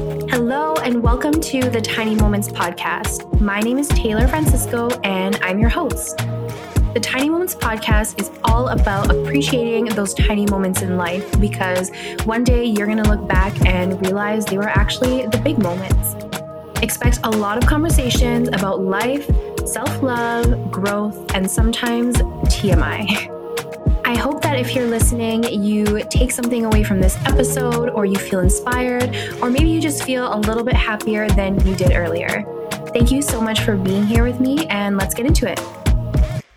Hello, and welcome to the Tiny Moments podcast. My name is Taylor Francisco, and I'm your host. The Tiny Moments podcast is all about appreciating those tiny moments in life because one day you're going to look back and realize they were actually the big moments. Expect a lot of conversations about life, self love, growth, and sometimes TMI. That if you're listening, you take something away from this episode, or you feel inspired, or maybe you just feel a little bit happier than you did earlier. Thank you so much for being here with me, and let's get into it.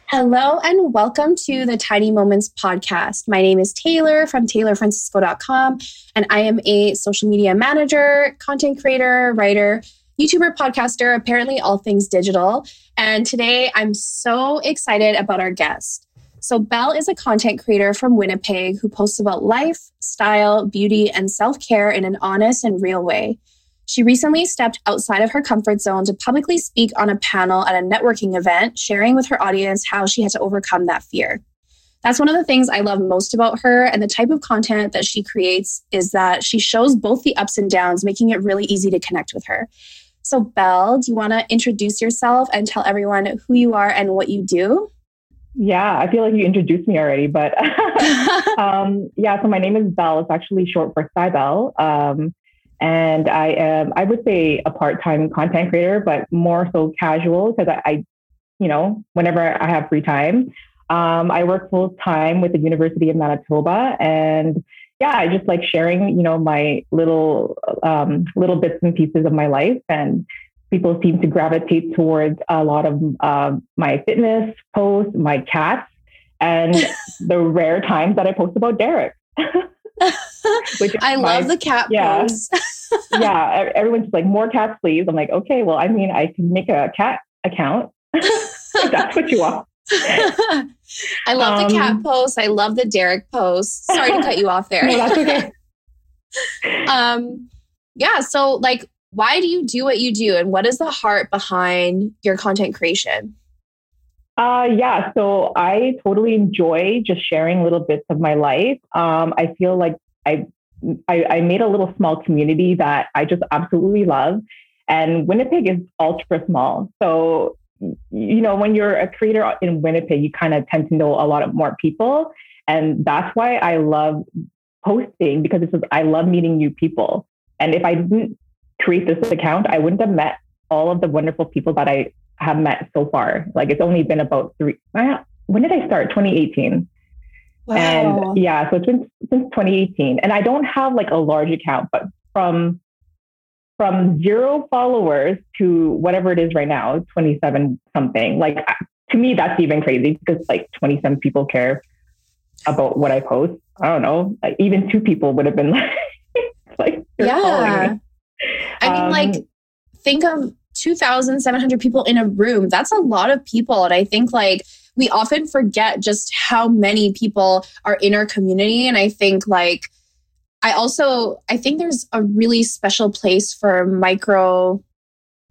Hello, and welcome to the Tiny Moments podcast. My name is Taylor from taylorfrancisco.com, and I am a social media manager, content creator, writer, YouTuber, podcaster, apparently all things digital. And today I'm so excited about our guest. So, Belle is a content creator from Winnipeg who posts about life, style, beauty, and self care in an honest and real way. She recently stepped outside of her comfort zone to publicly speak on a panel at a networking event, sharing with her audience how she had to overcome that fear. That's one of the things I love most about her. And the type of content that she creates is that she shows both the ups and downs, making it really easy to connect with her. So, Belle, do you want to introduce yourself and tell everyone who you are and what you do? Yeah, I feel like you introduced me already, but um, yeah. So my name is Belle. It's actually short for Cybelle, um, and I am I would say a part-time content creator, but more so casual because I, I, you know, whenever I have free time, um, I work full time with the University of Manitoba, and yeah, I just like sharing, you know, my little um, little bits and pieces of my life and people seem to gravitate towards a lot of uh, my fitness posts, my cats, and the rare times that I post about Derek. I my, love the cat yeah, posts. yeah, everyone's just like, more cats, please. I'm like, okay, well, I mean, I can make a cat account. that's what you want. I love um, the cat um, posts. I love the Derek posts. Sorry to cut you off there. no, that's okay. um, yeah. So, like, why do you do what you do and what is the heart behind your content creation? Uh, yeah, so I totally enjoy just sharing little bits of my life. Um, I feel like I, I, I made a little small community that I just absolutely love, and Winnipeg is ultra small. So you know, when you're a creator in Winnipeg, you kind of tend to know a lot of more people, and that's why I love posting because it's just, I love meeting new people. And if I didn't create this account, I wouldn't have met all of the wonderful people that I have met so far. Like it's only been about three. When did I start? 2018. Wow. And yeah, so it's been since 2018. And I don't have like a large account, but from from zero followers to whatever it is right now, 27 something. Like to me, that's even crazy because like 27 people care about what I post. I don't know. Like, even two people would have been like, like yeah. I mean, um, like, think of 2,700 people in a room. That's a lot of people. And I think, like, we often forget just how many people are in our community. And I think, like, I also I think there's a really special place for micro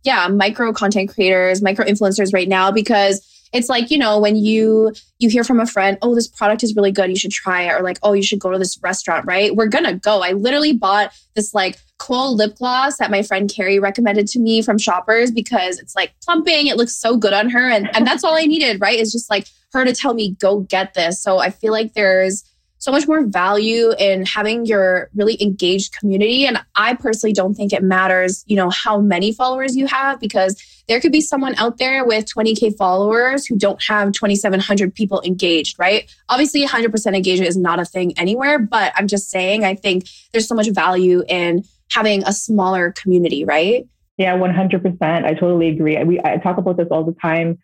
yeah, micro content creators, micro influencers right now because it's like you know when you you hear from a friend oh this product is really good you should try it or like oh you should go to this restaurant right we're gonna go i literally bought this like cool lip gloss that my friend carrie recommended to me from shoppers because it's like plumping it looks so good on her and and that's all i needed right is just like her to tell me go get this so i feel like there's so much more value in having your really engaged community. And I personally don't think it matters, you know, how many followers you have because there could be someone out there with 20K followers who don't have 2,700 people engaged, right? Obviously, 100% engagement is not a thing anywhere, but I'm just saying, I think there's so much value in having a smaller community, right? Yeah, 100%. I totally agree. We, I talk about this all the time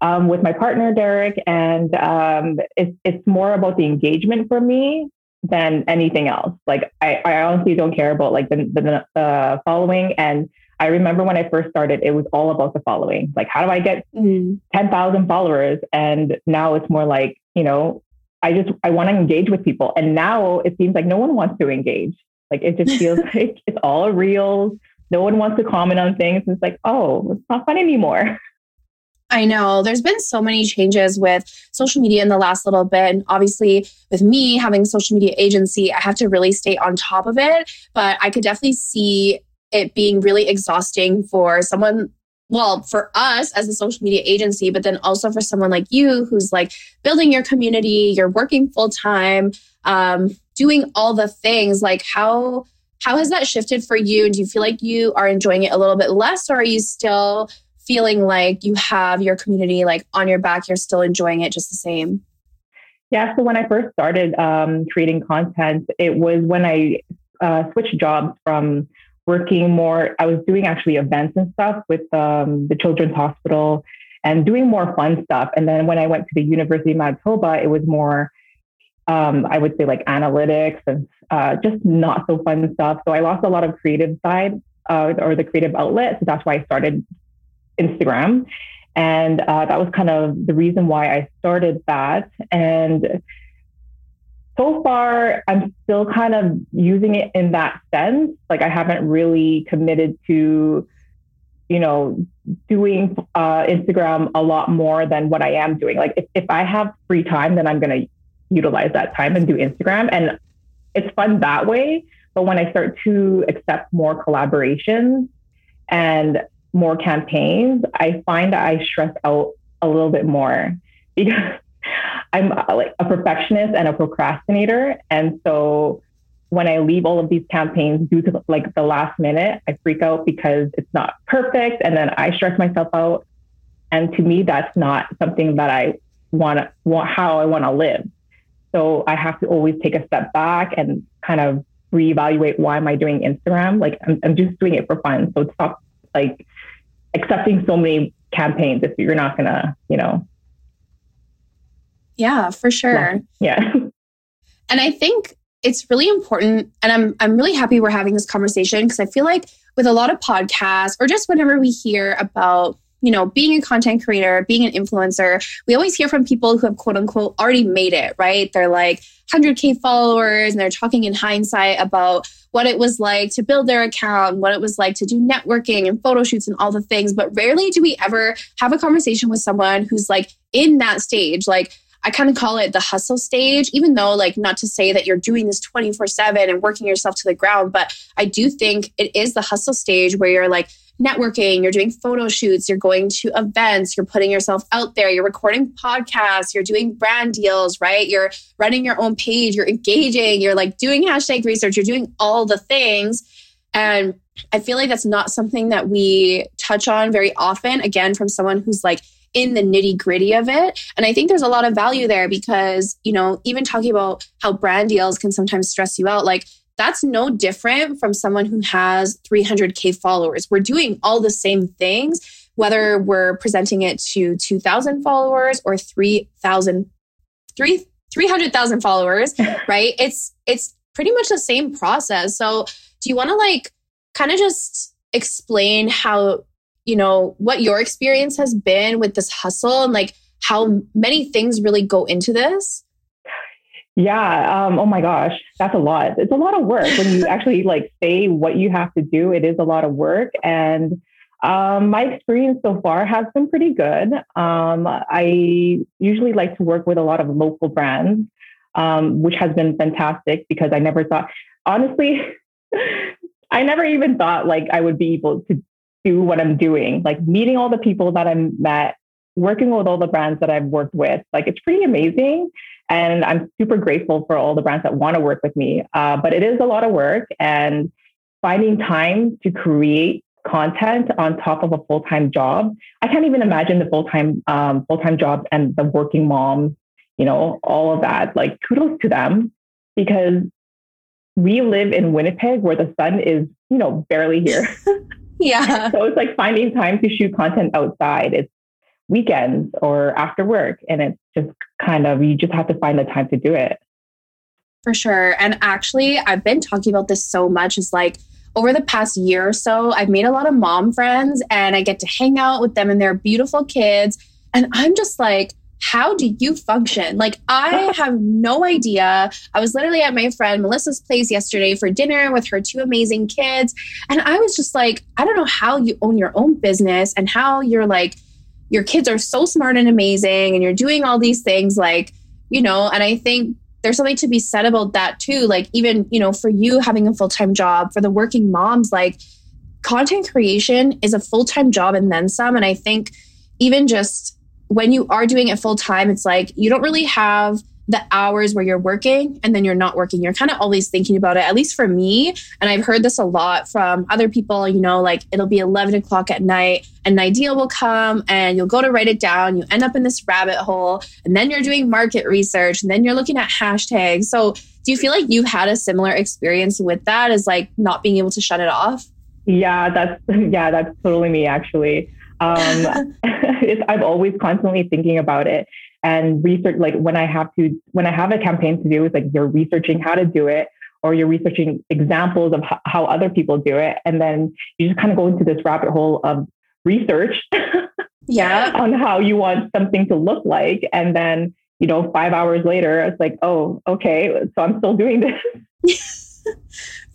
um, with my partner Derek, and um, it's it's more about the engagement for me than anything else. Like I, I honestly don't care about like the, the, the following. And I remember when I first started, it was all about the following. Like how do I get mm. ten thousand followers? And now it's more like you know I just I want to engage with people. And now it seems like no one wants to engage. Like it just feels like it's all real. No one wants to comment on things. It's like, oh, it's not fun anymore. I know there's been so many changes with social media in the last little bit. And obviously, with me having social media agency, I have to really stay on top of it. But I could definitely see it being really exhausting for someone well, for us as a social media agency, but then also for someone like you who's like building your community, you're working full time, um, doing all the things. Like how how has that shifted for you? Do you feel like you are enjoying it a little bit less, or are you still feeling like you have your community like on your back? You're still enjoying it just the same. Yeah. So when I first started um, creating content, it was when I uh, switched jobs from working more. I was doing actually events and stuff with um, the Children's Hospital and doing more fun stuff. And then when I went to the University of Manitoba, it was more, um, I would say, like analytics and uh, just not so fun stuff. So I lost a lot of creative side uh, or the creative outlet. So that's why I started Instagram. And uh, that was kind of the reason why I started that. And so far, I'm still kind of using it in that sense. Like I haven't really committed to, you know, doing uh, Instagram a lot more than what I am doing. Like if, if I have free time, then I'm going to utilize that time and do Instagram. And it's fun that way. But when I start to accept more collaborations and more campaigns, I find that I stress out a little bit more because I'm uh, like a perfectionist and a procrastinator. And so when I leave all of these campaigns due to like the last minute, I freak out because it's not perfect. And then I stress myself out. And to me, that's not something that I want to want how I want to live. So I have to always take a step back and kind of reevaluate why am I doing Instagram? Like I'm, I'm just doing it for fun. So stop like accepting so many campaigns if you're not gonna, you know, yeah, for sure. Yeah. And I think it's really important and I'm I'm really happy we're having this conversation because I feel like with a lot of podcasts or just whenever we hear about you know, being a content creator, being an influencer, we always hear from people who have quote unquote already made it, right? They're like 100K followers and they're talking in hindsight about what it was like to build their account, what it was like to do networking and photo shoots and all the things. But rarely do we ever have a conversation with someone who's like in that stage, like, I kind of call it the hustle stage, even though, like, not to say that you're doing this 24 7 and working yourself to the ground, but I do think it is the hustle stage where you're like networking, you're doing photo shoots, you're going to events, you're putting yourself out there, you're recording podcasts, you're doing brand deals, right? You're running your own page, you're engaging, you're like doing hashtag research, you're doing all the things. And I feel like that's not something that we touch on very often, again, from someone who's like, in the nitty gritty of it. And I think there's a lot of value there because, you know, even talking about how brand deals can sometimes stress you out, like that's no different from someone who has 300K followers. We're doing all the same things, whether we're presenting it to 2,000 followers or 3,000, 3, 300,000 followers, right? It's, it's pretty much the same process. So do you want to like kind of just explain how you know, what your experience has been with this hustle and like how many things really go into this? Yeah. Um, oh my gosh, that's a lot. It's a lot of work when you actually like say what you have to do. It is a lot of work, and um, my experience so far has been pretty good. Um, I usually like to work with a lot of local brands, um, which has been fantastic because I never thought, honestly, I never even thought like I would be able to do what I'm doing, like meeting all the people that I met, working with all the brands that I've worked with. Like it's pretty amazing. And I'm super grateful for all the brands that want to work with me. Uh, but it is a lot of work and finding time to create content on top of a full-time job. I can't even imagine the full-time um, full-time job and the working mom, you know, all of that. Like kudos to them because we live in Winnipeg where the sun is, you know, barely here. Yeah. So it's like finding time to shoot content outside. It's weekends or after work. And it's just kind of, you just have to find the time to do it. For sure. And actually, I've been talking about this so much. Is like, over the past year or so, I've made a lot of mom friends and I get to hang out with them and their beautiful kids. And I'm just like, how do you function? Like, I oh. have no idea. I was literally at my friend Melissa's place yesterday for dinner with her two amazing kids. And I was just like, I don't know how you own your own business and how you're like, your kids are so smart and amazing and you're doing all these things. Like, you know, and I think there's something to be said about that too. Like, even, you know, for you having a full time job, for the working moms, like, content creation is a full time job and then some. And I think even just when you are doing it full time, it's like you don't really have the hours where you're working and then you're not working. You're kind of always thinking about it, at least for me. And I've heard this a lot from other people, you know, like it'll be 11 o'clock at night, and an idea will come and you'll go to write it down. You end up in this rabbit hole and then you're doing market research and then you're looking at hashtags. So do you feel like you've had a similar experience with that as like not being able to shut it off? Yeah, that's, yeah, that's totally me actually. Um, I'm always constantly thinking about it and research. Like when I have to, when I have a campaign to do, it's like you're researching how to do it, or you're researching examples of h- how other people do it, and then you just kind of go into this rabbit hole of research. yeah. on how you want something to look like, and then you know, five hours later, it's like, oh, okay, so I'm still doing this.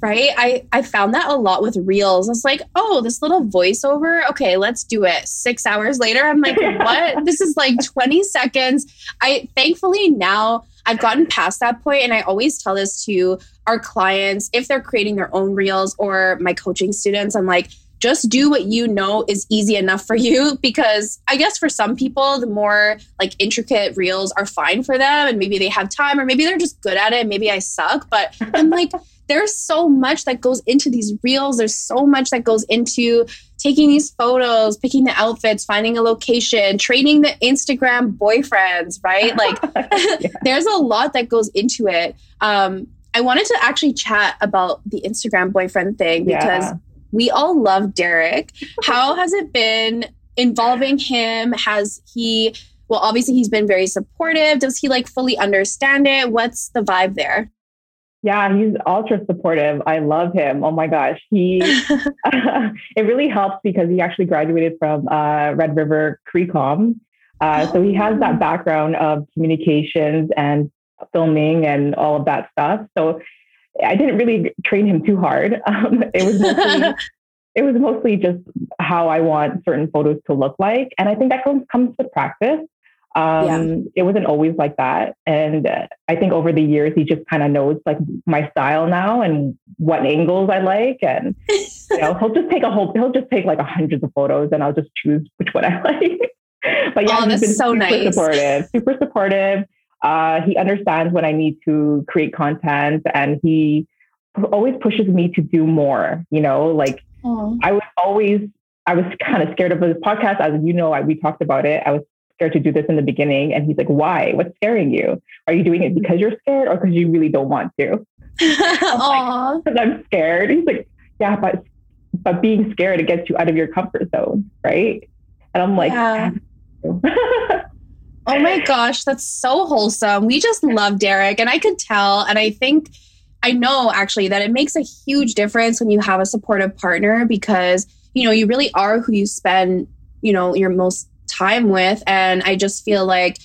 Right? I, I found that a lot with reels. It's like, oh, this little voiceover. Okay, let's do it. Six hours later, I'm like, what? this is like 20 seconds. I thankfully now I've gotten past that point, and I always tell this to our clients if they're creating their own reels or my coaching students. I'm like, just do what you know is easy enough for you because I guess for some people the more like intricate reels are fine for them and maybe they have time or maybe they're just good at it maybe I suck but I'm like there's so much that goes into these reels. There's so much that goes into taking these photos, picking the outfits, finding a location, training the Instagram boyfriends, right? Like yeah. there's a lot that goes into it. Um, I wanted to actually chat about the Instagram boyfriend thing because yeah. we all love Derek. How has it been involving him? Has he, well, obviously he's been very supportive. Does he like fully understand it? What's the vibe there? Yeah, he's ultra supportive. I love him. Oh my gosh. He it really helps because he actually graduated from uh, Red River CreComm. Uh, oh. So he has that oh. background of communications and filming and all of that stuff. So I didn't really train him too hard. Um, it was mostly it was mostly just how I want certain photos to look like, and I think that comes comes with practice. Um, yeah. It wasn't always like that. And I think over the years, he just kind of knows like my style now and what angles I like. And, you know, he'll just take a whole, he'll just take like a hundreds of photos and I'll just choose which one I like. but yeah, oh, he's been so super nice. supportive, super supportive. Uh, he understands when I need to create content and he always pushes me to do more, you know, like. I was always I was kind of scared of this podcast. As you know, I, we talked about it. I was scared to do this in the beginning. And he's like, why? What's scaring you? Are you doing it because you're scared or because you really don't want to? Because like, I'm scared. He's like, yeah, but but being scared, it gets you out of your comfort zone, right? And I'm like, yeah. oh my gosh, that's so wholesome. We just love Derek. And I could tell. And I think, I know actually that it makes a huge difference when you have a supportive partner because, you know, you really are who you spend, you know, your most time with. And I just feel like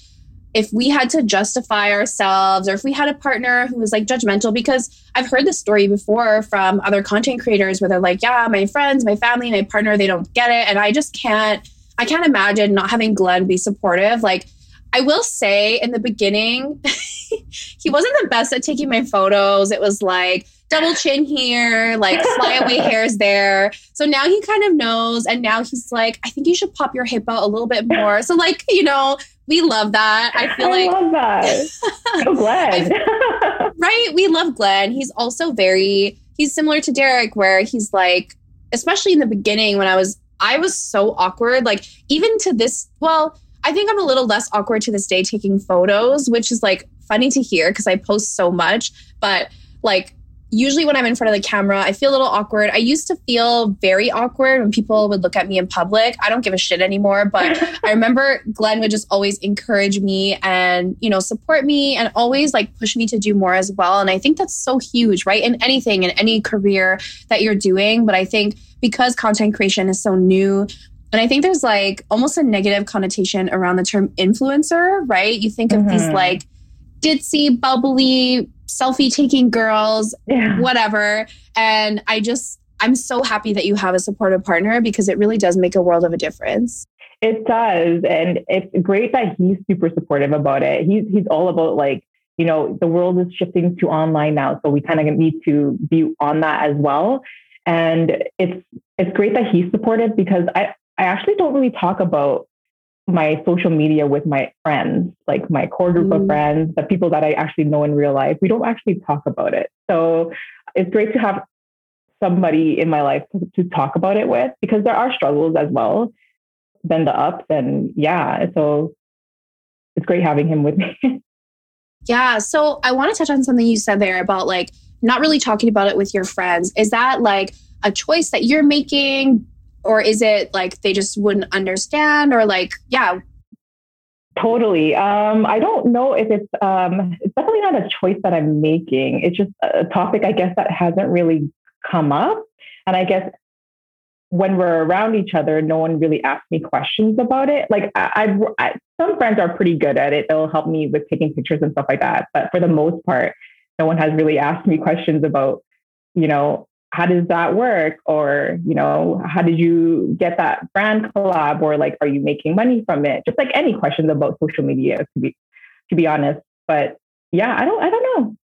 if we had to justify ourselves or if we had a partner who was like judgmental, because I've heard this story before from other content creators where they're like, yeah, my friends, my family, my partner, they don't get it. And I just can't, I can't imagine not having Glenn be supportive. Like, I will say in the beginning, he wasn't the best at taking my photos. It was like, double chin here, like flyaway hairs there. So now he kind of knows. And now he's like, I think you should pop your hip out a little bit more. So, like, you know, we love that. I feel I like. love that. so glad. right? We love Glenn. He's also very, he's similar to Derek, where he's like, especially in the beginning when I was, I was so awkward. Like, even to this, well, I think I'm a little less awkward to this day taking photos, which is like funny to hear because I post so much. But like usually when I'm in front of the camera, I feel a little awkward. I used to feel very awkward when people would look at me in public. I don't give a shit anymore, but I remember Glenn would just always encourage me and, you know, support me and always like push me to do more as well. And I think that's so huge, right? In anything, in any career that you're doing. But I think because content creation is so new, and I think there's like almost a negative connotation around the term influencer, right? You think of mm-hmm. these like ditzy, bubbly, selfie taking girls, yeah. whatever. And I just, I'm so happy that you have a supportive partner because it really does make a world of a difference. It does. And it's great that he's super supportive about it. He's he's all about like, you know, the world is shifting to online now. So we kind of need to be on that as well. And it's it's great that he's supportive because I, I actually don't really talk about my social media with my friends, like my core group mm. of friends, the people that I actually know in real life. We don't actually talk about it. So it's great to have somebody in my life to, to talk about it with because there are struggles as well, then the ups. And yeah, so it's great having him with me. yeah. So I want to touch on something you said there about like not really talking about it with your friends. Is that like a choice that you're making? Or is it like they just wouldn't understand? Or like, yeah. Totally. Um, I don't know if it's um, it's definitely not a choice that I'm making. It's just a topic I guess that hasn't really come up. And I guess when we're around each other, no one really asks me questions about it. Like I, I, some friends are pretty good at it; they'll help me with taking pictures and stuff like that. But for the most part, no one has really asked me questions about, you know, how does that work, or you know, how did you get that brand collab, or like, are you making money from it? Just like any questions about social media, to be to be honest. But yeah, I don't, I don't know.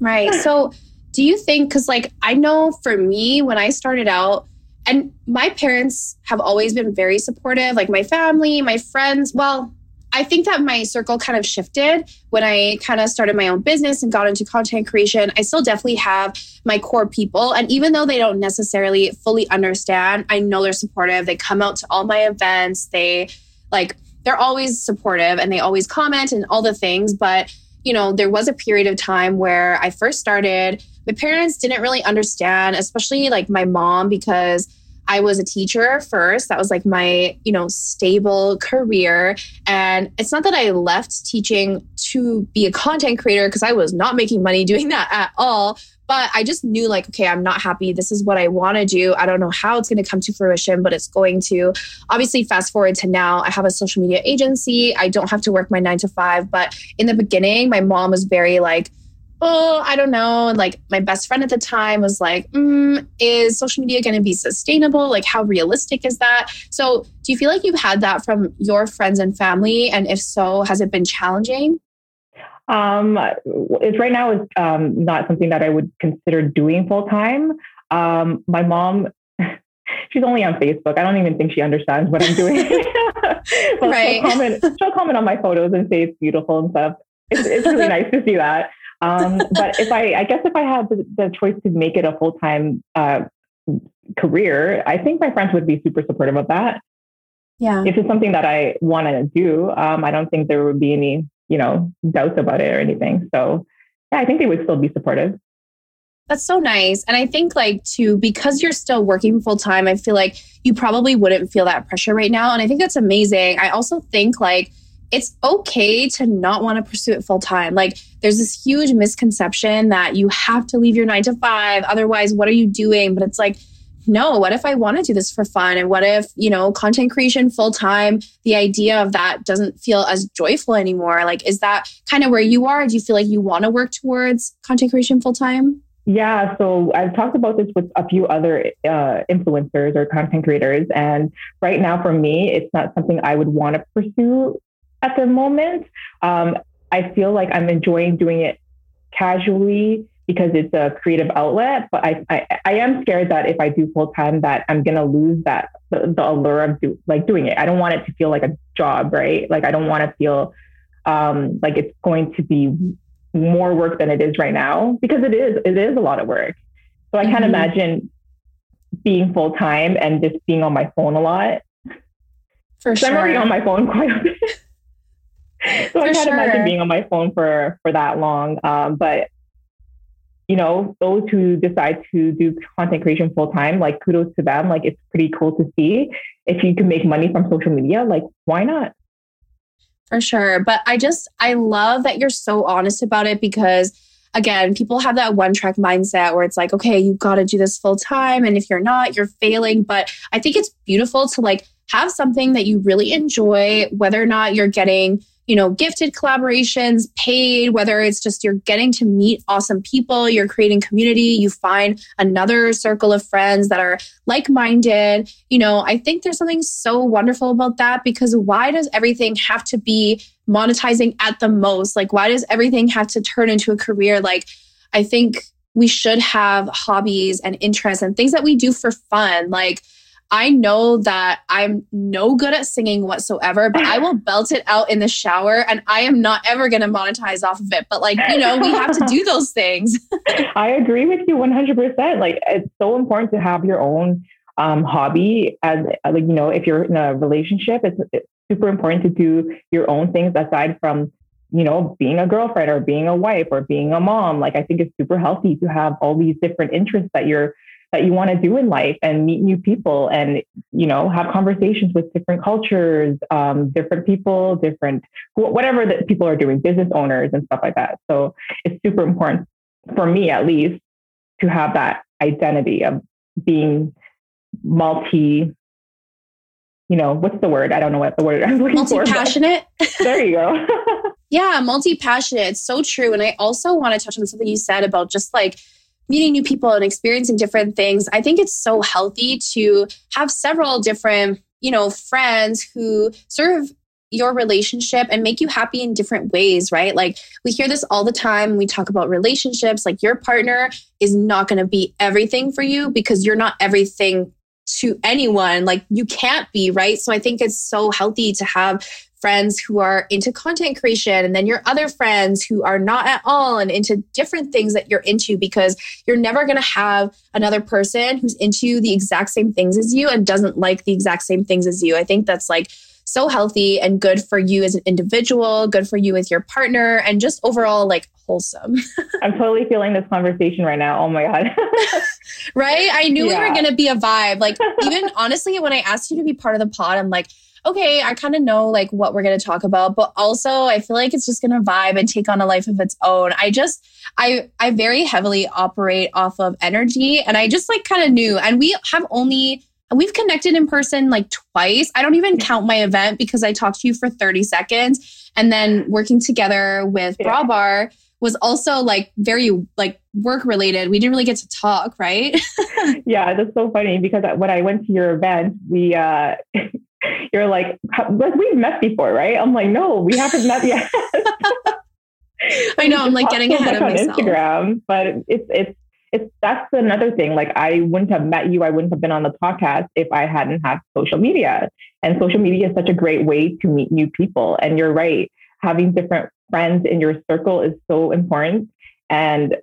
Right. So do you think because like i know for me when i started out and my parents have always been very supportive like my family my friends well i think that my circle kind of shifted when i kind of started my own business and got into content creation. I still definitely have my core people and even though they don't necessarily fully understand i know they're supportive. They come out to all my events. They like they're always supportive and they always comment and all the things but you know there was a period of time where i first started. My parents didn't really understand, especially like my mom, because I was a teacher first. That was like my, you know, stable career. And it's not that I left teaching to be a content creator because I was not making money doing that at all. But I just knew, like, okay, I'm not happy. This is what I want to do. I don't know how it's going to come to fruition, but it's going to. Obviously, fast forward to now, I have a social media agency. I don't have to work my nine to five. But in the beginning, my mom was very like, oh, I don't know. And like my best friend at the time was like, mm, is social media going to be sustainable? Like, how realistic is that? So, do you feel like you've had that from your friends and family? And if so, has it been challenging? Um, it's right now is um, not something that I would consider doing full time. Um, my mom, she's only on Facebook. I don't even think she understands what I'm doing. right. She'll comment, she'll comment on my photos and say it's beautiful and stuff. It's, it's really nice to see that. Um, but if I, I guess if I had the, the choice to make it a full time uh, career, I think my friends would be super supportive of that. Yeah. If it's something that I want to do, um, I don't think there would be any, you know, doubts about it or anything. So yeah, I think they would still be supportive. That's so nice. And I think like too, because you're still working full time, I feel like you probably wouldn't feel that pressure right now. And I think that's amazing. I also think like it's okay to not want to pursue it full time. Like there's this huge misconception that you have to leave your nine to five. Otherwise, what are you doing? But it's like, no, what if I want to do this for fun? And what if, you know, content creation full time, the idea of that doesn't feel as joyful anymore? Like, is that kind of where you are? Do you feel like you want to work towards content creation full time? Yeah, so I've talked about this with a few other uh, influencers or content creators. And right now, for me, it's not something I would want to pursue at the moment. Um, I feel like I'm enjoying doing it casually because it's a creative outlet. But I, I, I am scared that if I do full time, that I'm gonna lose that the, the allure of do, like doing it. I don't want it to feel like a job, right? Like I don't want to feel um, like it's going to be more work than it is right now because it is. It is a lot of work. So I can't mm-hmm. imagine being full time and just being on my phone a lot. For sure. I'm already on my phone quite a bit. so I can't sure. imagine being on my phone for for that long. Um, but you know, those who decide to do content creation full time, like kudos to them. Like it's pretty cool to see if you can make money from social media. Like why not? For sure. But I just I love that you're so honest about it because again, people have that one track mindset where it's like, okay, you've got to do this full time. And if you're not, you're failing. But I think it's beautiful to like have something that you really enjoy, whether or not you're getting you know, gifted collaborations, paid, whether it's just you're getting to meet awesome people, you're creating community, you find another circle of friends that are like minded. You know, I think there's something so wonderful about that because why does everything have to be monetizing at the most? Like, why does everything have to turn into a career? Like, I think we should have hobbies and interests and things that we do for fun. Like, I know that I'm no good at singing whatsoever, but I will belt it out in the shower and I am not ever going to monetize off of it. But like, you know, we have to do those things. I agree with you 100%. Like, it's so important to have your own um, hobby as like, you know, if you're in a relationship, it's, it's super important to do your own things aside from you know, being a girlfriend or being a wife or being a mom. Like I think it's super healthy to have all these different interests that you're that you want to do in life and meet new people and you know have conversations with different cultures um, different people different whatever that people are doing business owners and stuff like that. So it's super important for me at least to have that identity of being multi you know what's the word? I don't know what the word i'm looking multi-passionate? There you go. Yeah multi-passionate. It's so true and i also want to touch on something you said about just like meeting new people and experiencing different things, I think it's so healthy to have several different, you know, friends who serve your relationship and make you happy in different ways, right? Like we hear this all the time. We talk about relationships, like your partner is not going to be everything for you because you're not everything to anyone. Like you can't be, right? So I think it's so healthy to have friends who are into content creation and then your other friends who are not at all and into different things that you're into because you're never going to have another person who's into the exact same things as you and doesn't like the exact same things as you. I think that's like so healthy and good for you as an individual, good for you with your partner, and just overall like wholesome. I'm totally feeling this conversation right now. Oh my God. right? I knew yeah. we were going to be a vibe. Like, even honestly, when I asked you to be part of the pod, I'm like, okay, I kind of know like what we're going to talk about, but also I feel like it's just going to vibe and take on a life of its own. I just, I, I very heavily operate off of energy and I just like kind of knew. And we have only, we've connected in person like twice. I don't even count my event because I talked to you for 30 seconds. And then working together with yeah. Bra Bar was also like very like work related. We didn't really get to talk, right? yeah, that's so funny because when I went to your event, we uh you're like, like we've met before, right? I'm like, no, we haven't met yet. I know. I'm like getting ahead of on myself. Instagram, but it's it's it's that's another thing. Like I wouldn't have met you, I wouldn't have been on the podcast if I hadn't had social media. And social media is such a great way to meet new people. And you're right, having different friends in your circle is so important. And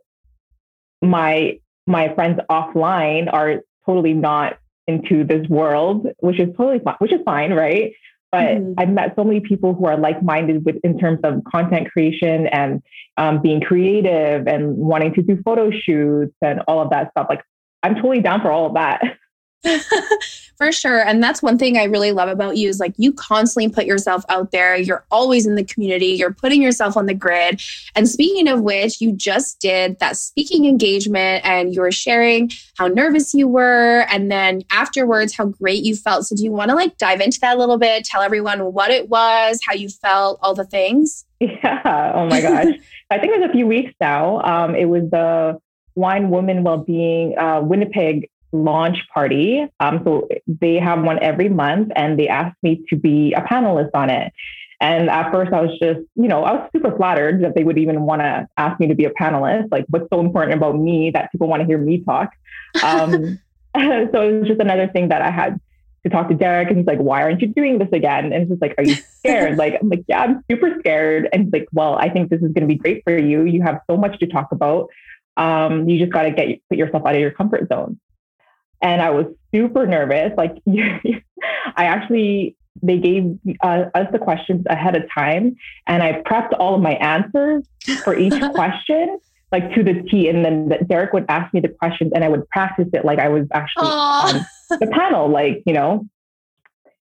my my friends offline are totally not into this world, which is totally fine, which is fine, right? But mm-hmm. I've met so many people who are like-minded with in terms of content creation and um, being creative and wanting to do photo shoots and all of that stuff. Like I'm totally down for all of that. For sure. And that's one thing I really love about you is like you constantly put yourself out there. You're always in the community. You're putting yourself on the grid. And speaking of which, you just did that speaking engagement and you were sharing how nervous you were. And then afterwards, how great you felt. So do you want to like dive into that a little bit? Tell everyone what it was, how you felt, all the things? Yeah. Oh my gosh. I think it was a few weeks now. Um, it was the Wine Woman Wellbeing uh, Winnipeg launch party. Um, so they have one every month, and they asked me to be a panelist on it. And at first, I was just, you know, I was super flattered that they would even want to ask me to be a panelist. Like, what's so important about me that people want to hear me talk? Um, so it was just another thing that I had to talk to Derek, and he's like, "Why aren't you doing this again?" And it's just like, "Are you scared?" like, I'm like, "Yeah, I'm super scared." And he's like, "Well, I think this is going to be great for you. You have so much to talk about. Um, you just got to get put yourself out of your comfort zone." And I was super nervous. Like, I actually, they gave uh, us the questions ahead of time, and I prepped all of my answers for each question, like to the T. And then Derek would ask me the questions, and I would practice it like I was actually Aww. on the panel, like, you know.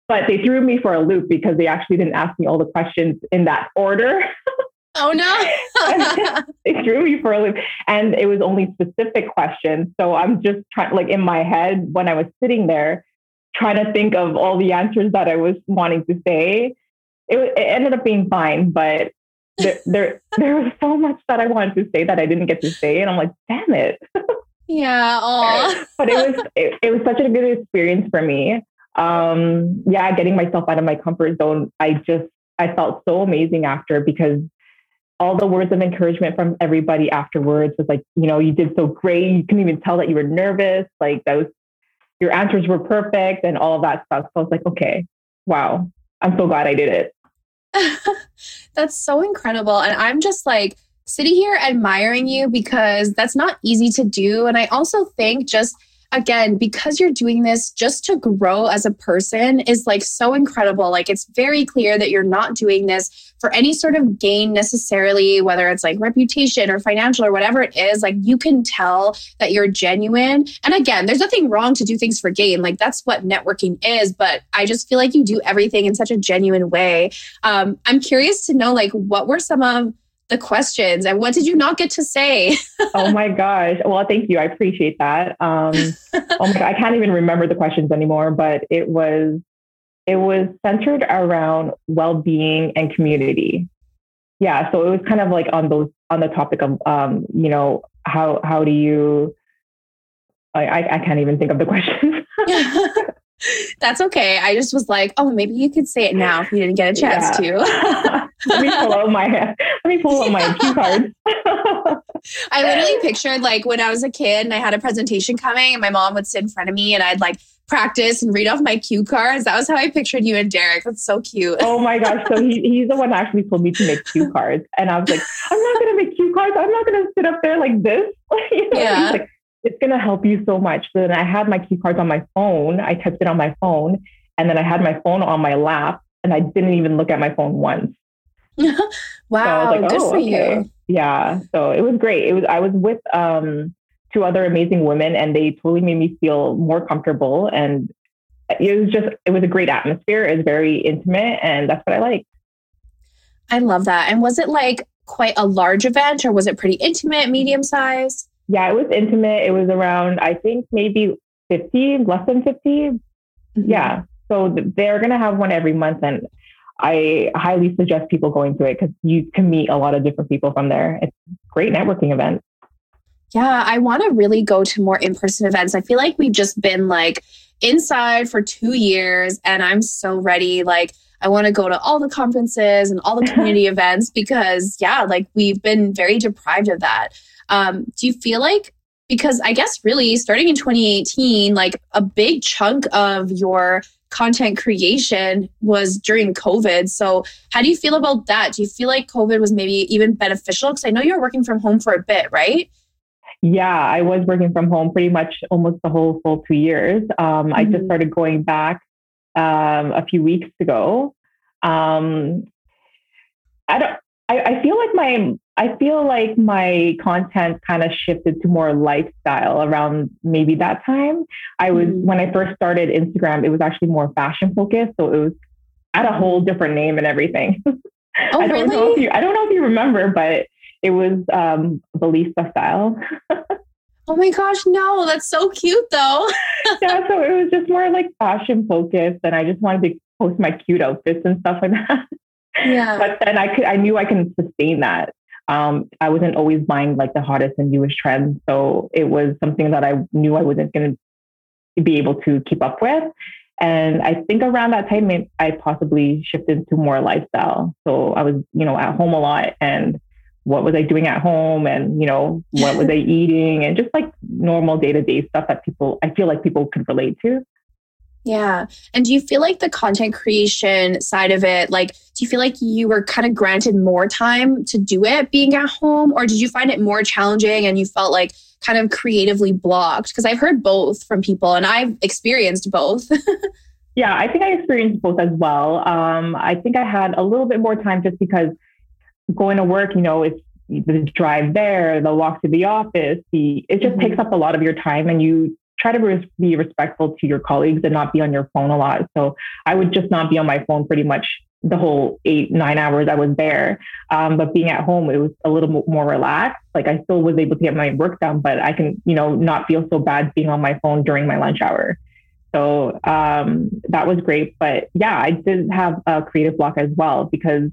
But they threw me for a loop because they actually didn't ask me all the questions in that order. Oh no. it threw me for a loop. And it was only specific questions. So I'm just trying like in my head when I was sitting there, trying to think of all the answers that I was wanting to say. It, it ended up being fine, but there, there there was so much that I wanted to say that I didn't get to say. And I'm like, damn it. Yeah. but it was it, it was such a good experience for me. Um, yeah, getting myself out of my comfort zone. I just I felt so amazing after because all the words of encouragement from everybody afterwards was like, you know, you did so great. You couldn't even tell that you were nervous. Like that was your answers were perfect and all of that stuff. So I was like, okay, wow, I'm so glad I did it. that's so incredible. And I'm just like sitting here admiring you because that's not easy to do. And I also think just again, because you're doing this just to grow as a person is like so incredible. Like it's very clear that you're not doing this for any sort of gain necessarily, whether it's like reputation or financial or whatever it is. Like you can tell that you're genuine. And again, there's nothing wrong to do things for gain. Like that's what networking is. But I just feel like you do everything in such a genuine way. Um, I'm curious to know, like, what were some of the questions and what did you not get to say? oh my gosh. Well, thank you. I appreciate that. Um, oh my God, I can't even remember the questions anymore, but it was, it was centered around well-being and community. Yeah. So it was kind of like on those, on the topic of, um, you know, how, how do you, I, I can't even think of the questions. That's okay. I just was like, oh, maybe you could say it now if you didn't get a chance yeah. to. let me pull out my let me pull out my cue cards. I literally pictured like when I was a kid and I had a presentation coming and my mom would sit in front of me and I'd like practice and read off my cue cards. That was how I pictured you and Derek. That's so cute. oh my gosh. So he, he's the one that actually told me to make cue cards. And I was like, I'm not going to make cue cards. I'm not going to sit up there like this. you know? Yeah. Like, it's going to help you so much. So then I had my cue cards on my phone. I typed it on my phone. And then I had my phone on my lap and I didn't even look at my phone once. wow. So like, good oh, for okay. you. Yeah. So it was great. It was, I was with um, two other amazing women and they totally made me feel more comfortable. And it was just, it was a great atmosphere. It was very intimate and that's what I like. I love that. And was it like quite a large event or was it pretty intimate, medium size? Yeah, it was intimate. It was around, I think maybe 50, less than 50. Mm-hmm. Yeah. So they're going to have one every month. And I highly suggest people going to it because you can meet a lot of different people from there. It's a great networking event. Yeah, I want to really go to more in person events. I feel like we've just been like inside for two years and I'm so ready. Like, I want to go to all the conferences and all the community events because, yeah, like we've been very deprived of that. Um, do you feel like, because I guess really starting in 2018, like a big chunk of your content creation was during COVID. So, how do you feel about that? Do you feel like COVID was maybe even beneficial? Because I know you were working from home for a bit, right? Yeah, I was working from home pretty much almost the whole full two years. Um, mm-hmm. I just mm-hmm. started going back um, a few weeks ago. Um, I don't. I, I feel like my I feel like my content kind of shifted to more lifestyle around maybe that time. I was mm-hmm. when I first started Instagram, it was actually more fashion focused, so it was at a whole different name and everything. Oh, I don't really? know if you I don't know if you remember, but it was um Belisa style. oh my gosh, no, that's so cute though. yeah, so it was just more like fashion focused and I just wanted to post my cute outfits and stuff like that. Yeah. But then I could I knew I can sustain that. Um, I wasn't always buying like the hottest and newest trends. So it was something that I knew I wasn't going to be able to keep up with. And I think around that time, I possibly shifted to more lifestyle. So I was, you know, at home a lot and what was I doing at home and, you know, what was I eating and just like normal day to day stuff that people, I feel like people could relate to. Yeah. And do you feel like the content creation side of it, like, do you feel like you were kind of granted more time to do it being at home? Or did you find it more challenging and you felt like kind of creatively blocked? Because I've heard both from people and I've experienced both. yeah, I think I experienced both as well. Um, I think I had a little bit more time just because going to work, you know, it's the drive there, the walk to the office, the it just mm-hmm. takes up a lot of your time and you try to be respectful to your colleagues and not be on your phone a lot. So I would just not be on my phone pretty much the whole eight, nine hours I was there. Um, but being at home, it was a little more relaxed. Like I still was able to get my work done, but I can, you know, not feel so bad being on my phone during my lunch hour. So um, that was great. But yeah, I did have a creative block as well because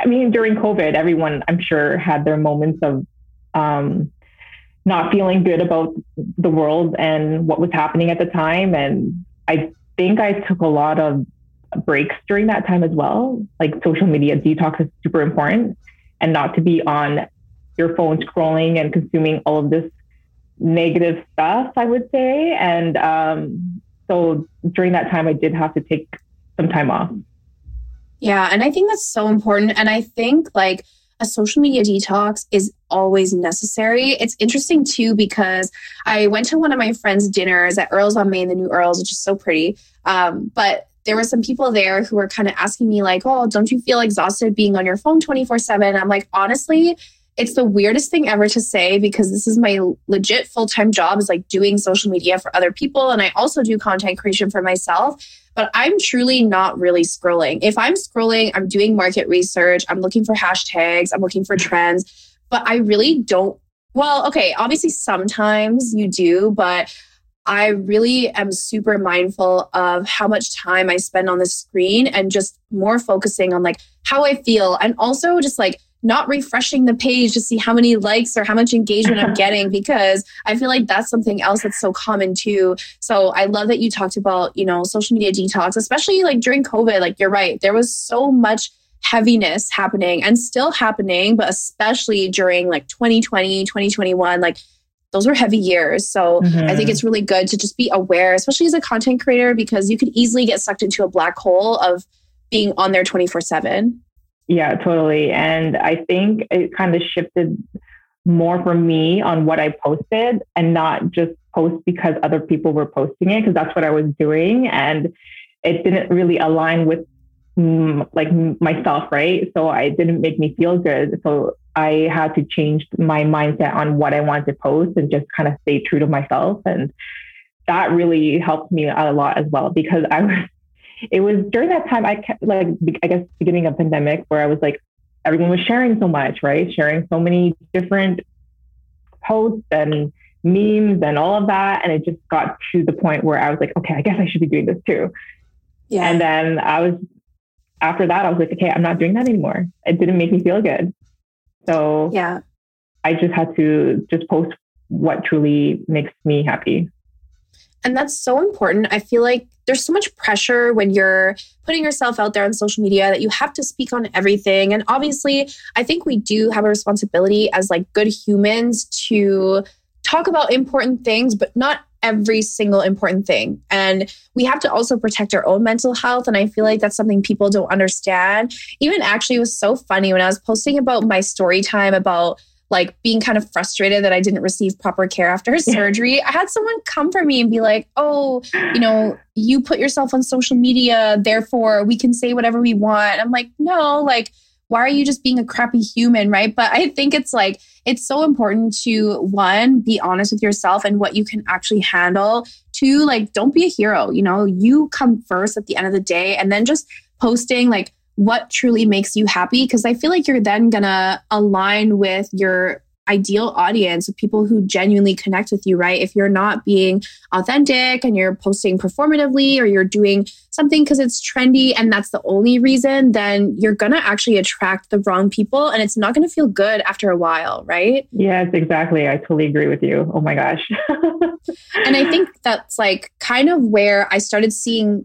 I mean, during COVID, everyone I'm sure had their moments of um, not feeling good about the world and what was happening at the time. And I think I took a lot of breaks during that time as well. Like social media detox is super important. and not to be on your phone scrolling and consuming all of this negative stuff, I would say. And um, so during that time, I did have to take some time off. Yeah. And I think that's so important. And I think like a social media detox is always necessary. It's interesting too because I went to one of my friends' dinners at Earl's on Main, the new Earl's, which is so pretty. Um, but there were some people there who were kind of asking me, like, oh, don't you feel exhausted being on your phone 24 7? I'm like, honestly, it's the weirdest thing ever to say because this is my legit full-time job is like doing social media for other people and I also do content creation for myself but I'm truly not really scrolling. If I'm scrolling, I'm doing market research, I'm looking for hashtags, I'm looking for trends, but I really don't well, okay, obviously sometimes you do, but I really am super mindful of how much time I spend on the screen and just more focusing on like how I feel and also just like not refreshing the page to see how many likes or how much engagement I'm getting because I feel like that's something else that's so common too. So I love that you talked about, you know, social media detox, especially like during COVID. Like you're right, there was so much heaviness happening and still happening, but especially during like 2020, 2021, like those were heavy years. So mm-hmm. I think mm-hmm. it's really good to just be aware, especially as a content creator, because you could easily get sucked into a black hole of being on there 24 7. Yeah, totally. And I think it kind of shifted more for me on what I posted and not just post because other people were posting it, because that's what I was doing. And it didn't really align with like myself, right? So I didn't make me feel good. So I had to change my mindset on what I wanted to post and just kind of stay true to myself. And that really helped me a lot as well because I was it was during that time I kept like I guess beginning of pandemic where I was like everyone was sharing so much, right? Sharing so many different posts and memes and all of that. And it just got to the point where I was like, okay, I guess I should be doing this too. Yeah. And then I was after that, I was like, okay, I'm not doing that anymore. It didn't make me feel good. So yeah, I just had to just post what truly makes me happy. And that's so important. I feel like there's so much pressure when you're putting yourself out there on social media that you have to speak on everything. And obviously, I think we do have a responsibility as like good humans to talk about important things, but not every single important thing. And we have to also protect our own mental health. And I feel like that's something people don't understand. Even actually, it was so funny when I was posting about my story time about like being kind of frustrated that I didn't receive proper care after surgery, I had someone come for me and be like, "Oh, you know, you put yourself on social media, therefore we can say whatever we want." I'm like, "No, like why are you just being a crappy human, right?" But I think it's like it's so important to one be honest with yourself and what you can actually handle. Two, like don't be a hero, you know, you come first at the end of the day and then just posting like what truly makes you happy because I feel like you're then going to align with your ideal audience of people who genuinely connect with you, right? If you're not being authentic and you're posting performatively or you're doing something because it's trendy and that's the only reason, then you're going to actually attract the wrong people and it's not going to feel good after a while, right? Yes, exactly. I totally agree with you. Oh my gosh. and I think that's like kind of where I started seeing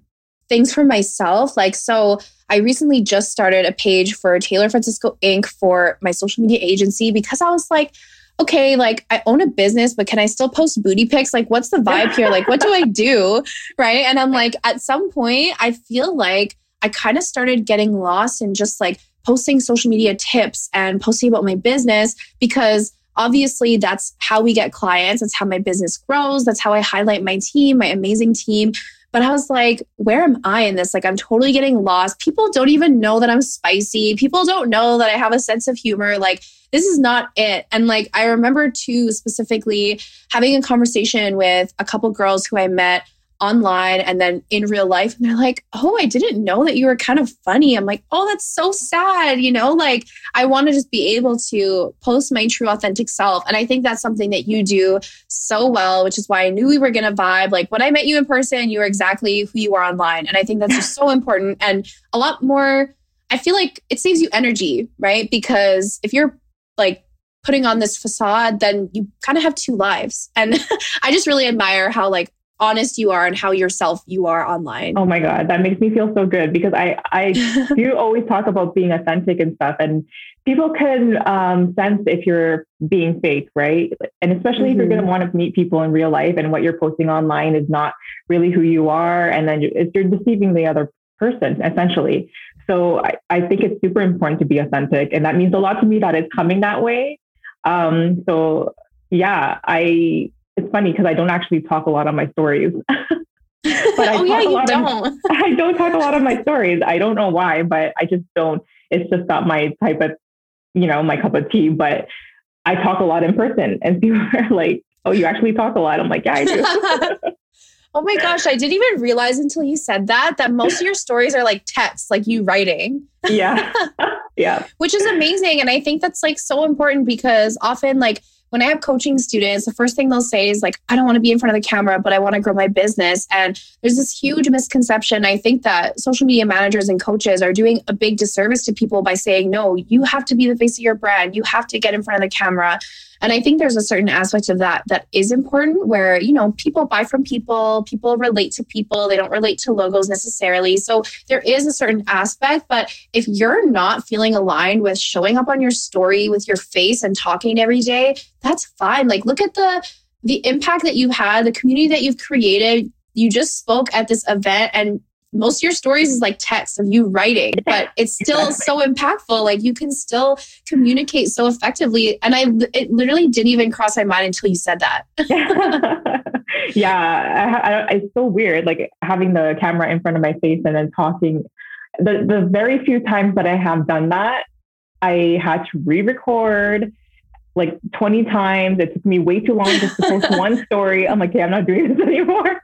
things for myself. Like, so I recently just started a page for Taylor Francisco Inc. for my social media agency because I was like, okay, like I own a business, but can I still post booty pics? Like, what's the vibe here? Like, what do I do? Right. And I'm like, at some point, I feel like I kind of started getting lost in just like posting social media tips and posting about my business because obviously that's how we get clients. That's how my business grows. That's how I highlight my team, my amazing team. But I was like, where am I in this? Like, I'm totally getting lost. People don't even know that I'm spicy. People don't know that I have a sense of humor. Like, this is not it. And like, I remember too, specifically having a conversation with a couple girls who I met online and then in real life and they're like oh i didn't know that you were kind of funny. I'm like oh that's so sad you know like i want to just be able to post my true authentic self. And i think that's something that you do so well which is why i knew we were going to vibe. Like when i met you in person you were exactly who you are online and i think that's just so important and a lot more i feel like it saves you energy right? Because if you're like putting on this facade then you kind of have two lives. And i just really admire how like honest you are and how yourself you are online. Oh my God, that makes me feel so good because I, I do always talk about being authentic and stuff. And people can um, sense if you're being fake, right? And especially mm-hmm. if you're going to mm-hmm. want to meet people in real life and what you're posting online is not really who you are. And then you're, you're deceiving the other person essentially. So I, I think it's super important to be authentic. And that means a lot to me that it's coming that way. Um, so yeah, I it's funny because I don't actually talk a lot on my stories. but I oh yeah, you don't. Of, I don't talk a lot of my stories. I don't know why, but I just don't. It's just not my type of, you know, my cup of tea. But I talk a lot in person, and people are like, "Oh, you actually talk a lot." I'm like, "Yeah, I do." oh my gosh, I didn't even realize until you said that that most of your stories are like text, like you writing. yeah, yeah, which is amazing, and I think that's like so important because often like when I have coaching students, the first thing they'll say is like, I don't want to be in front of the camera, but I want to grow my business. And there's this huge misconception. I think that social media managers and coaches are doing a big disservice to people by saying, no, you have to be the face of your brand. You have to get in front of the camera. And I think there's a certain aspect of that that is important where, you know, people buy from people, people relate to people, they don't relate to logos necessarily. So there is a certain aspect, but if you're not feeling aligned with showing up on your story with your face and talking every day, that's fine. Like look at the the impact that you've had, the community that you've created. You just spoke at this event and most of your stories is like text of you writing, but it's still exactly. so impactful. Like you can still communicate so effectively. And I, it literally didn't even cross my mind until you said that. yeah, I, I, it's so weird, like having the camera in front of my face and then talking. The the very few times that I have done that, I had to re-record like 20 times. It took me way too long just to post one story. I'm like, okay, I'm not doing this anymore.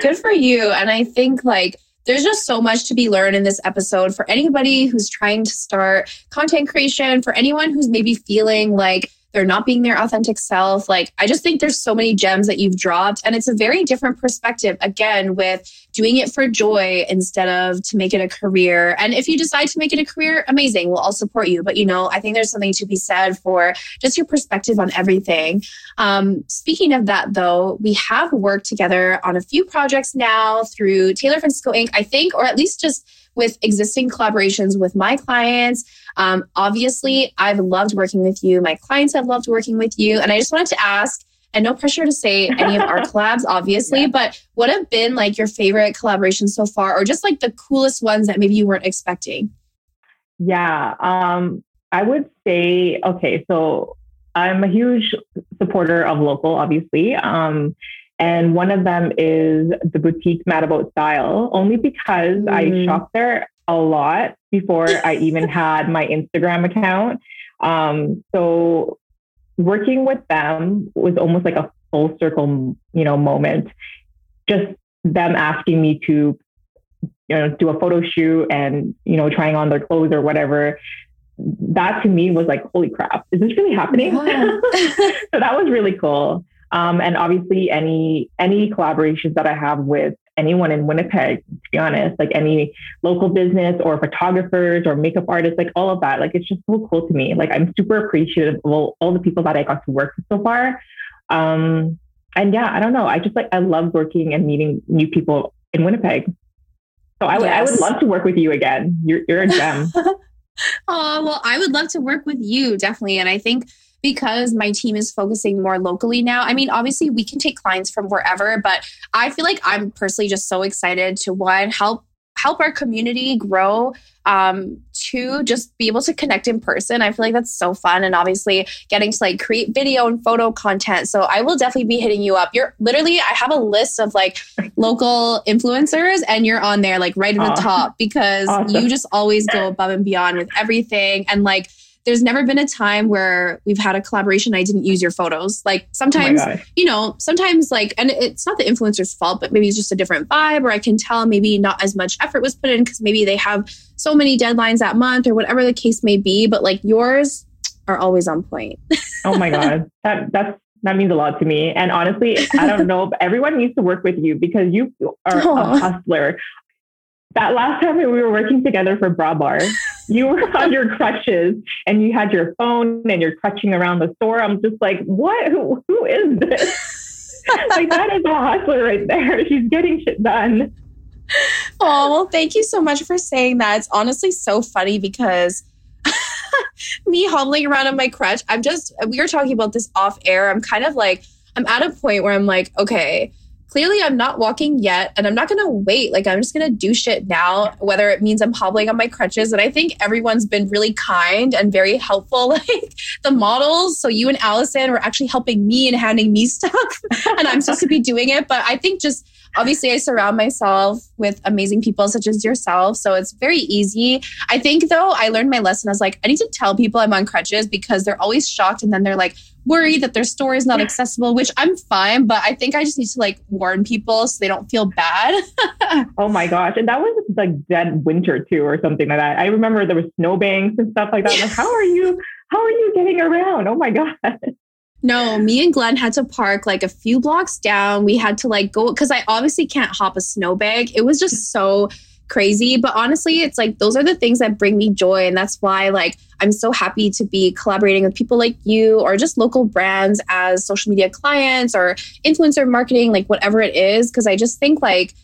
Good for you. And I think like there's just so much to be learned in this episode for anybody who's trying to start content creation, for anyone who's maybe feeling like they're not being their authentic self. Like, I just think there's so many gems that you've dropped. And it's a very different perspective, again, with doing it for joy instead of to make it a career. And if you decide to make it a career, amazing. We'll all support you. But, you know, I think there's something to be said for just your perspective on everything. Um, speaking of that, though, we have worked together on a few projects now through Taylor Francisco Inc., I think, or at least just with existing collaborations with my clients. Um, obviously, I've loved working with you. My clients have loved working with you. And I just wanted to ask, and no pressure to say any of our collabs, obviously, yeah. but what have been like your favorite collaborations so far, or just like the coolest ones that maybe you weren't expecting? Yeah, um, I would say, okay, so I'm a huge supporter of local, obviously. Um, and one of them is the boutique Mad About Style, only because mm. I shopped there a lot before I even had my Instagram account. Um, so working with them was almost like a full circle, you know, moment. Just them asking me to, you know, do a photo shoot and, you know, trying on their clothes or whatever. That to me was like, holy crap, is this really happening? So that was really cool. Um, and obviously, any any collaborations that I have with anyone in Winnipeg, to be honest, like any local business or photographers or makeup artists, like all of that, like it's just so cool to me. Like I'm super appreciative of all, all the people that I got to work with so far. Um, and yeah, I don't know. I just like I love working and meeting new people in Winnipeg. So I would yes. I would love to work with you again. You're you're a gem. oh well, I would love to work with you definitely, and I think because my team is focusing more locally now. I mean, obviously, we can take clients from wherever, but I feel like I'm personally just so excited to one help help our community grow um to just be able to connect in person i feel like that's so fun and obviously getting to like create video and photo content so i will definitely be hitting you up you're literally i have a list of like local influencers and you're on there like right at the top because awesome. you just always go above and beyond with everything and like there's never been a time where we've had a collaboration I didn't use your photos. Like sometimes, oh you know, sometimes like, and it's not the influencer's fault, but maybe it's just a different vibe, or I can tell maybe not as much effort was put in because maybe they have so many deadlines that month or whatever the case may be. But like yours are always on point. oh my God. That that's that means a lot to me. And honestly, I don't know, everyone needs to work with you because you are a hustler that last time we were working together for Bra Bar, you were on your crutches and you had your phone and you're crutching around the store. I'm just like, what? Who, who is this? like that is a hustler right there. She's getting shit done. Oh, well, thank you so much for saying that. It's honestly so funny because me hobbling around on my crutch, I'm just, we were talking about this off air. I'm kind of like, I'm at a point where I'm like, okay, clearly I'm not walking yet and I'm not going to wait. Like I'm just going to do shit now, whether it means I'm hobbling on my crutches. And I think everyone's been really kind and very helpful. Like the models. So you and Allison were actually helping me and handing me stuff and I'm supposed to be doing it. But I think just obviously I surround myself with amazing people such as yourself. So it's very easy. I think though, I learned my lesson. I was like, I need to tell people I'm on crutches because they're always shocked and then they're like worried that their store is not accessible, which I'm fine, but I think I just need to like warn people so they don't feel bad. oh my gosh. And that was like dead winter too, or something like that. I remember there was snowbanks and stuff like that. Like, how are you, how are you getting around? Oh my God. No, me and Glenn had to park like a few blocks down. We had to like go because I obviously can't hop a snowbank. It was just so crazy. But honestly, it's like those are the things that bring me joy. And that's why like I'm so happy to be collaborating with people like you or just local brands as social media clients or influencer marketing, like whatever it is. Cause I just think like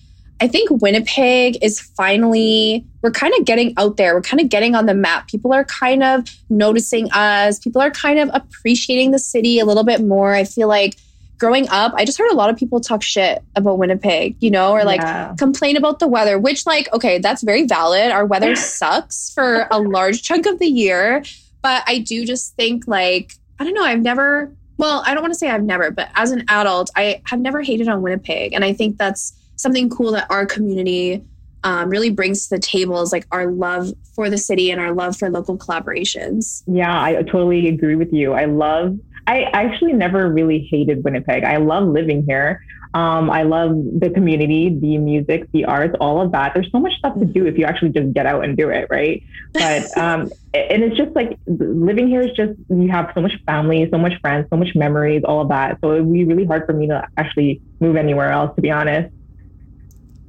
I think Winnipeg is finally, we're kind of getting out there. We're kind of getting on the map. People are kind of noticing us. People are kind of appreciating the city a little bit more. I feel like growing up, I just heard a lot of people talk shit about Winnipeg, you know, or like yeah. complain about the weather, which, like, okay, that's very valid. Our weather sucks for a large chunk of the year. But I do just think, like, I don't know, I've never, well, I don't want to say I've never, but as an adult, I have never hated on Winnipeg. And I think that's, something cool that our community um, really brings to the table is like our love for the city and our love for local collaborations. Yeah, I totally agree with you. I love, I actually never really hated Winnipeg. I love living here. Um, I love the community, the music, the arts, all of that. There's so much stuff to do if you actually just get out and do it, right? But um, and it's just like living here is just you have so much family, so much friends, so much memories, all of that. So it would be really hard for me to actually move anywhere else, to be honest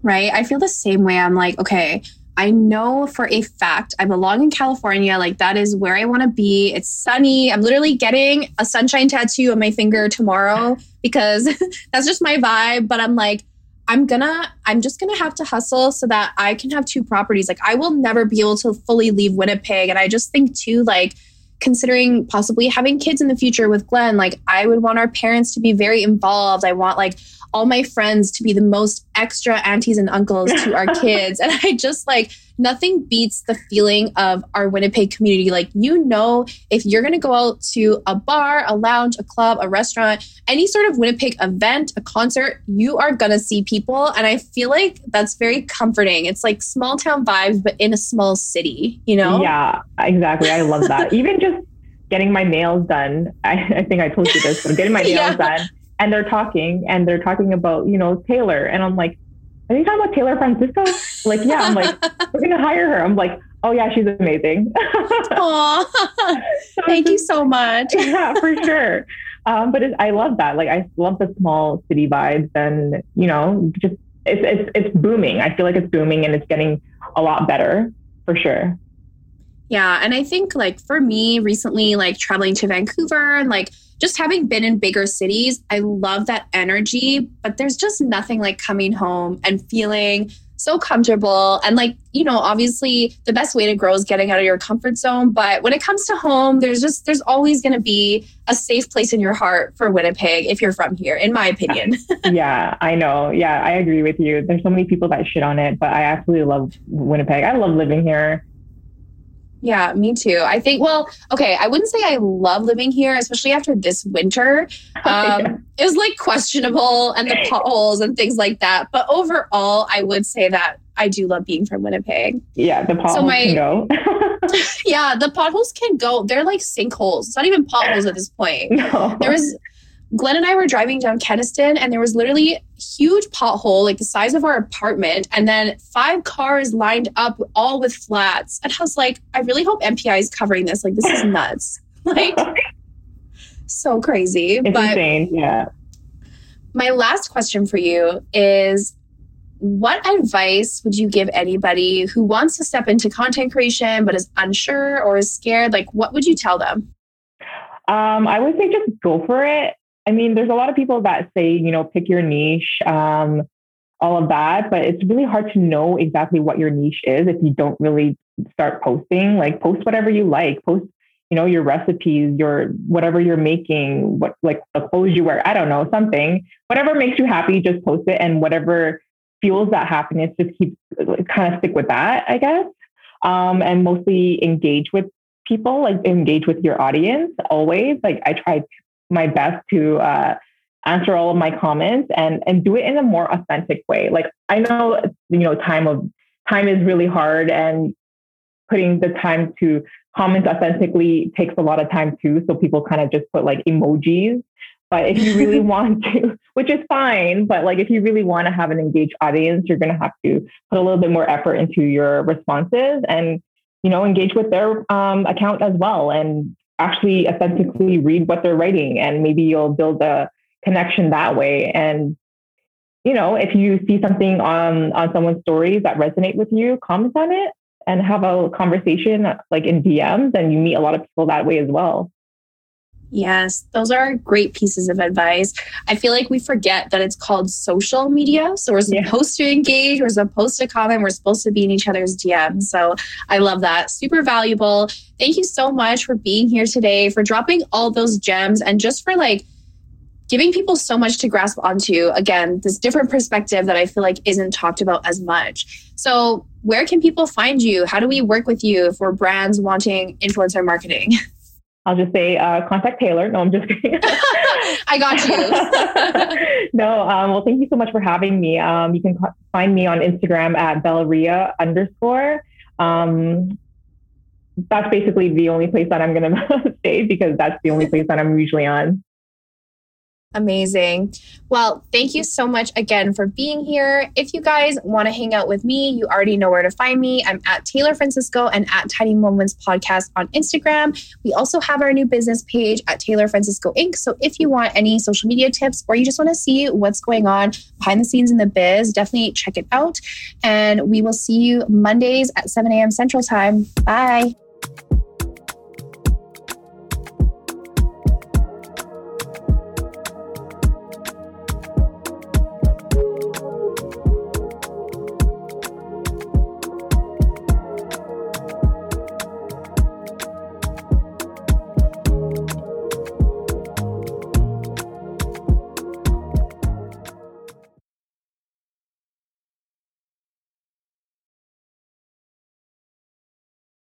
right? I feel the same way. I'm like, okay, I know for a fact I belong in California. Like, that is where I want to be. It's sunny. I'm literally getting a sunshine tattoo on my finger tomorrow because that's just my vibe. But I'm like, I'm gonna, I'm just gonna have to hustle so that I can have two properties. Like, I will never be able to fully leave Winnipeg. And I just think, too, like, considering possibly having kids in the future with Glenn, like, I would want our parents to be very involved. I want, like, all my friends to be the most extra aunties and uncles to our kids. And I just like nothing beats the feeling of our Winnipeg community. Like, you know, if you're going to go out to a bar, a lounge, a club, a restaurant, any sort of Winnipeg event, a concert, you are going to see people. And I feel like that's very comforting. It's like small town vibes, but in a small city, you know? Yeah, exactly. I love that. Even just getting my nails done. I, I think I told you this, but getting my nails yeah. done and they're talking and they're talking about, you know, Taylor. And I'm like, are you talking about Taylor Francisco? Like, yeah. I'm like, we're going to hire her. I'm like, oh, yeah, she's amazing. Aw, so thank just, you so much. yeah, for sure. Um, but it, I love that. Like, I love the small city vibes and, you know, just it's, it's, it's booming. I feel like it's booming and it's getting a lot better for sure. Yeah. And I think, like, for me recently, like traveling to Vancouver and like, just having been in bigger cities, I love that energy, but there's just nothing like coming home and feeling so comfortable. And like, you know, obviously the best way to grow is getting out of your comfort zone. But when it comes to home, there's just, there's always going to be a safe place in your heart for Winnipeg if you're from here, in my opinion. yeah, I know. Yeah, I agree with you. There's so many people that shit on it, but I absolutely love Winnipeg. I love living here. Yeah, me too. I think, well, okay, I wouldn't say I love living here, especially after this winter. Um, yeah. It was like questionable and the potholes and things like that. But overall, I would say that I do love being from Winnipeg. Yeah, the potholes so my, can go. yeah, the potholes can go. They're like sinkholes. It's not even potholes at this point. No. There was Glenn and I were driving down Kenaston, and there was literally a huge pothole, like the size of our apartment, and then five cars lined up all with flats. And I was like, I really hope MPI is covering this. Like, this is nuts. like, so crazy. It's but insane. Yeah. My last question for you is what advice would you give anybody who wants to step into content creation but is unsure or is scared? Like, what would you tell them? Um, I would say just go for it I mean, there's a lot of people that say, you know, pick your niche, um, all of that, but it's really hard to know exactly what your niche is if you don't really start posting. Like, post whatever you like, post, you know, your recipes, your whatever you're making, what like the clothes you wear. I don't know, something, whatever makes you happy, just post it, and whatever fuels that happiness, just keep kind of stick with that, I guess. Um, and mostly engage with people, like engage with your audience always. Like I try my best to uh, answer all of my comments and and do it in a more authentic way. Like I know you know time of time is really hard and putting the time to comment authentically takes a lot of time too. So people kind of just put like emojis. But if you really want to, which is fine, but like if you really want to have an engaged audience, you're going to have to put a little bit more effort into your responses and you know engage with their um, account as well and actually authentically read what they're writing and maybe you'll build a connection that way. And you know if you see something on on someone's stories that resonate with you comment on it and have a conversation like in dms and you meet a lot of people that way as well Yes, those are great pieces of advice. I feel like we forget that it's called social media. So we're supposed yeah. to engage, we're supposed to comment, we're supposed to be in each other's DMs. So I love that. Super valuable. Thank you so much for being here today, for dropping all those gems, and just for like giving people so much to grasp onto. Again, this different perspective that I feel like isn't talked about as much. So, where can people find you? How do we work with you for brands wanting influencer marketing? I'll just say uh, contact Taylor. No, I'm just kidding. I got you. no, um, well, thank you so much for having me. Um, you can find me on Instagram at Bellaria underscore. Um, that's basically the only place that I'm going to stay because that's the only place that I'm usually on. Amazing. Well, thank you so much again for being here. If you guys want to hang out with me, you already know where to find me. I'm at Taylor Francisco and at Tiny Moments Podcast on Instagram. We also have our new business page at Taylor Francisco Inc. So if you want any social media tips or you just want to see what's going on behind the scenes in the biz, definitely check it out. And we will see you Mondays at 7 a.m. Central Time. Bye.